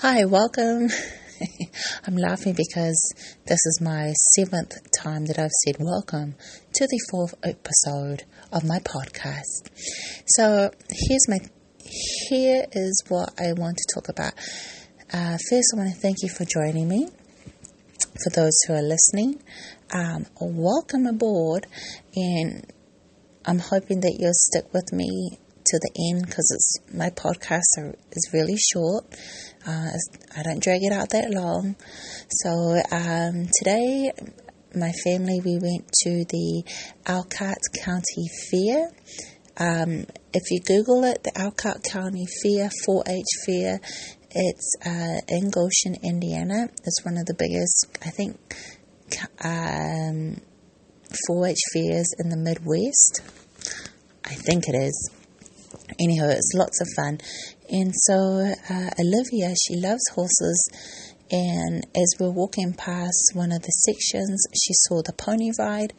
Hi, welcome. I'm laughing because this is my seventh time that I've said welcome to the fourth episode of my podcast. So here's my here is what I want to talk about. Uh, first, I want to thank you for joining me. For those who are listening, um, welcome aboard, and I'm hoping that you'll stick with me to the end because it's my podcast are, is really short. Uh, I don't drag it out that long. So um, today, my family we went to the Elkhart County Fair. Um, if you Google it, the Elkhart County Fair, 4-H Fair, it's uh, in Goshen, Indiana. It's one of the biggest, I think, um, 4-H fairs in the Midwest. I think it is anyhow, it's lots of fun. And so uh, Olivia, she loves horses. And as we're walking past one of the sections, she saw the pony ride.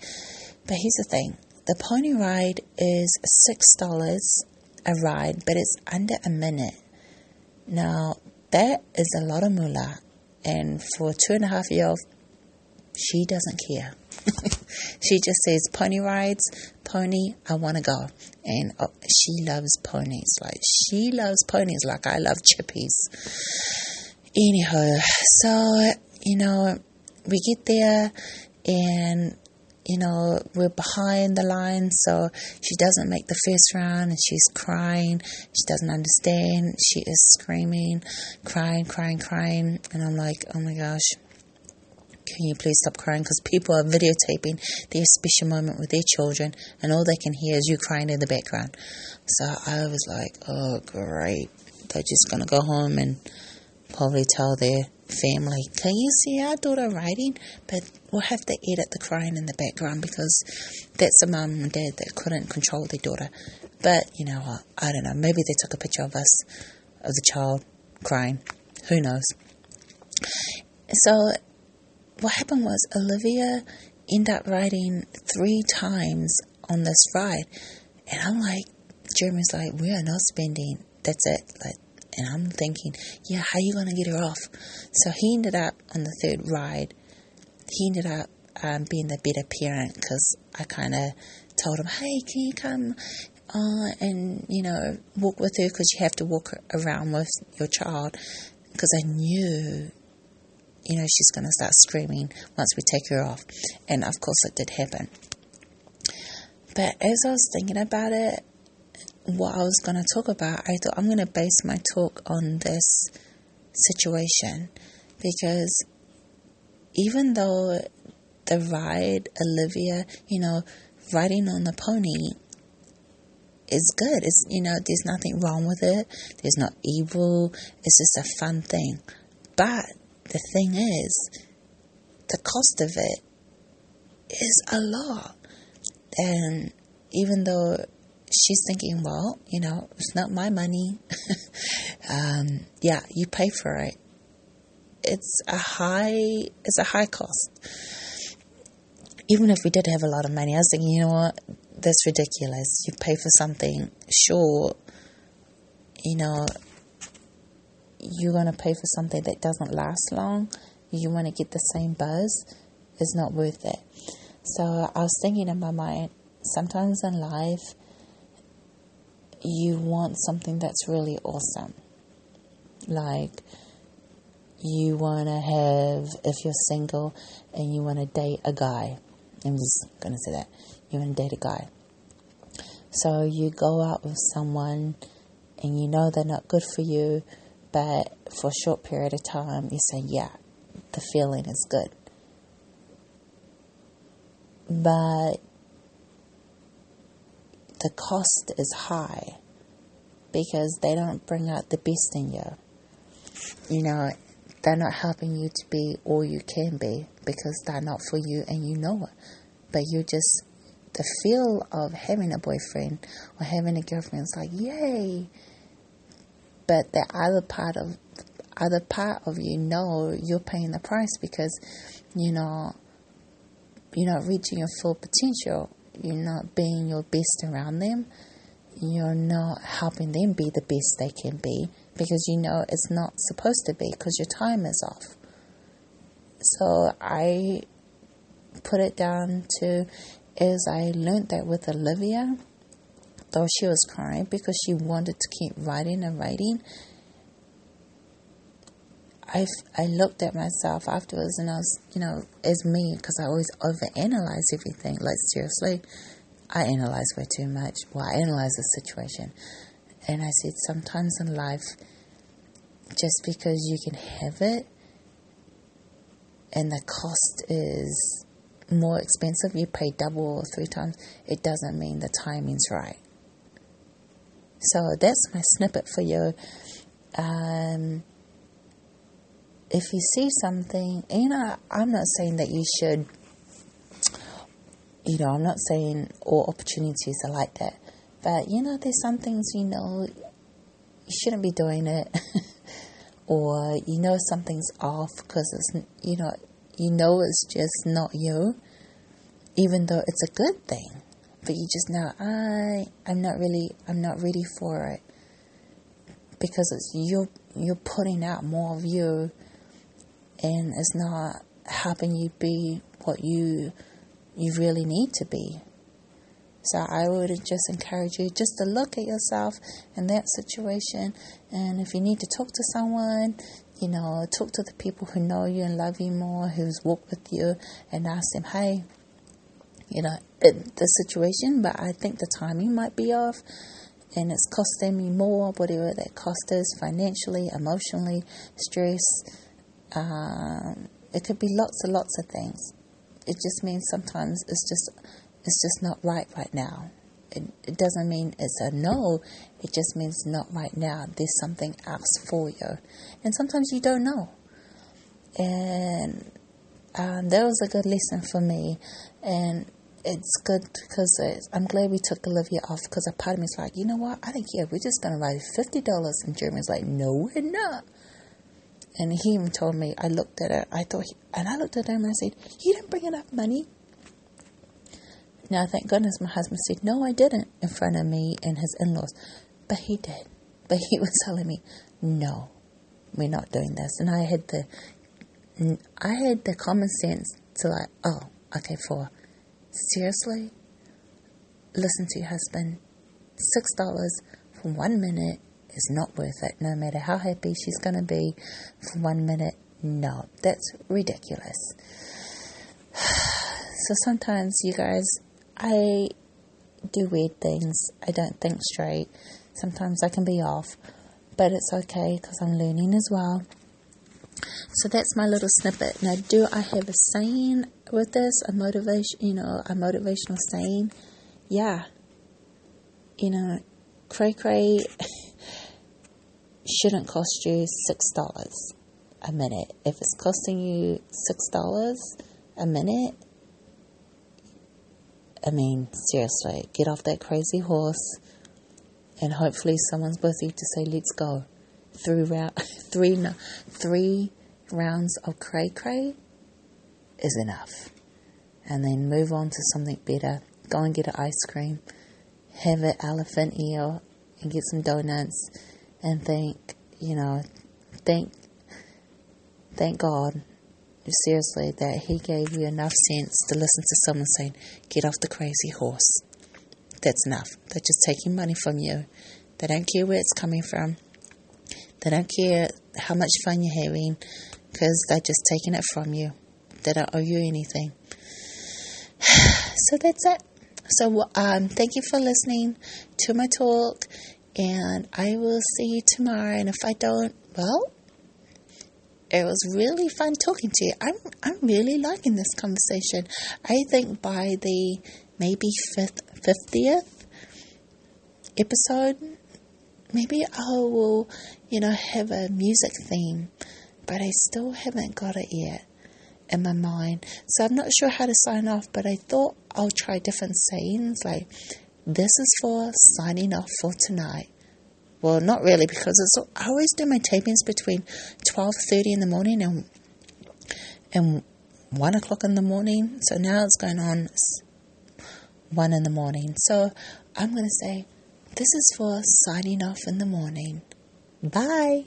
But here's the thing the pony ride is $6 a ride, but it's under a minute. Now, that is a lot of moolah. And for two and a half year old, she doesn't care. she just says, Pony rides, pony, I want to go. And oh, she loves ponies. Like, she loves ponies like I love chippies. Anyhow, so, you know, we get there and you know, we're behind the line, so she doesn't make the first round and she's crying. She doesn't understand. She is screaming, crying, crying, crying. And I'm like, oh my gosh, can you please stop crying? Because people are videotaping their special moment with their children, and all they can hear is you crying in the background. So I was like, oh, great. They're just going to go home and probably tell their family, can you see our daughter writing? But we'll have to edit the crying in the background because that's a mum and dad that couldn't control their daughter. But you know what? I don't know. Maybe they took a picture of us, of the child crying. Who knows? So what happened was Olivia ended up riding three times on this ride. And I'm like, Jeremy's like, we are not spending. That's it. Like, and I'm thinking, yeah, how are you gonna get her off? So he ended up on the third ride. He ended up um, being the better parent because I kind of told him, hey, can you come uh, and you know walk with her because you have to walk around with your child because I knew you know, she's going to start screaming once we take her off. And of course, it did happen. But as I was thinking about it, what I was going to talk about, I thought I'm going to base my talk on this situation because even though the ride, Olivia, you know, riding on the pony is good. It's you know, there's nothing wrong with it. There's not evil. It's just a fun thing. But the thing is, the cost of it is a lot. And even though she's thinking, well, you know, it's not my money, um, yeah, you pay for it. It's a high, it's a high cost. Even if we did have a lot of money, I was thinking, you know what, that's ridiculous. You pay for something, sure, you know, you're going to pay for something that doesn't last long, you want to get the same buzz, it's not worth it. So I was thinking in my mind, sometimes in life, you want something that's really awesome. Like, you want to have, if you're single and you want to date a guy, I'm just going to say that, you want to date a guy. So you go out with someone and you know they're not good for you, but for a short period of time, you say, yeah, the feeling is good. But the cost is high because they don't bring out the best in you. You know, they're not helping you to be all you can be because they're not for you and you know it. But you just, the feel of having a boyfriend or having a girlfriend is like, yay, but the other part of other part of you know you're paying the price because you know you're not reaching your full potential you're not being your best around them you're not helping them be the best they can be because you know it's not supposed to be because your time is off. So I put it down to as I learned that with Olivia, though she was crying because she wanted to keep writing and writing, I, I looked at myself afterwards and I was, you know, as me, because I always overanalyze everything. Like, seriously, I analyze way too much. Well, I analyze the situation. And I said, sometimes in life, just because you can have it and the cost is more expensive, you pay double or three times, it doesn't mean the timing's right. So that's my snippet for you. Um, if you see something, you know, I'm not saying that you should, you know, I'm not saying all opportunities are like that. But, you know, there's some things you know you shouldn't be doing it. or you know something's off because it's, you know, you know it's just not you, even though it's a good thing. But you just know, I, I'm not really, I'm not ready for it. Because it's you, you're putting out more of you and it's not helping you be what you you really need to be. So I would just encourage you just to look at yourself in that situation and if you need to talk to someone, you know, talk to the people who know you and love you more, who's walked with you and ask them, Hey, you know, it, the situation, but I think the timing might be off and it's costing me more, whatever that cost is financially, emotionally, stress, um, it could be lots and lots of things. It just means sometimes it's just it's just not right right now. It, it doesn't mean it's a no. It just means not right now. There's something else for you, and sometimes you don't know. And um, that was a good lesson for me, and it's good because I'm glad we took Olivia off because a part of me is like, you know what? I think yeah, we're just gonna write fifty dollars, and Jeremy's like, no, we're not. And he even told me, I looked at it, I thought, he, and I looked at him and I said, You didn't bring enough money. Now, thank goodness my husband said, No, I didn't, in front of me and his in laws. But he did. But he was telling me, No, we're not doing this. And I had the, I had the common sense to like, oh, okay, for seriously, listen to your husband. Six dollars for one minute is not worth it, no matter how happy she's going to be for one minute. No, that's ridiculous. So sometimes, you guys, I do weird things. I don't think straight. Sometimes I can be off, but it's okay because I'm learning as well. So that's my little snippet. Now, do I have a saying with this? A motivation, you know, a motivational saying? Yeah. You know, cray cray shouldn't cost you $6 a minute. If it's costing you $6 a minute, I mean, seriously, get off that crazy horse and hopefully someone's with you to say, let's go. Three, route, three, three rounds of cray cray is enough. And then move on to something better. Go and get an ice cream, have an elephant ear, and get some donuts and thank, you know, thank, thank God, seriously, that He gave you enough sense to listen to someone saying, get off the crazy horse. That's enough. They're just taking money from you. They don't care where it's coming from. They don't care how much fun you're having because they're just taking it from you. They don't owe you anything. so that's it. So um, thank you for listening to my talk and I will see you tomorrow. And if I don't, well, it was really fun talking to you. I'm I'm really liking this conversation. I think by the maybe fifth fiftieth episode, maybe I will, you know, have a music theme, but I still haven't got it yet in my mind. So I'm not sure how to sign off, but I thought I'll try different sayings like this is for signing off for tonight. Well, not really, because it's, I always do my tapings between 12.30 in the morning and, and 1 o'clock in the morning. So now it's going on 1 in the morning. So I'm going to say, this is for signing off in the morning. Bye.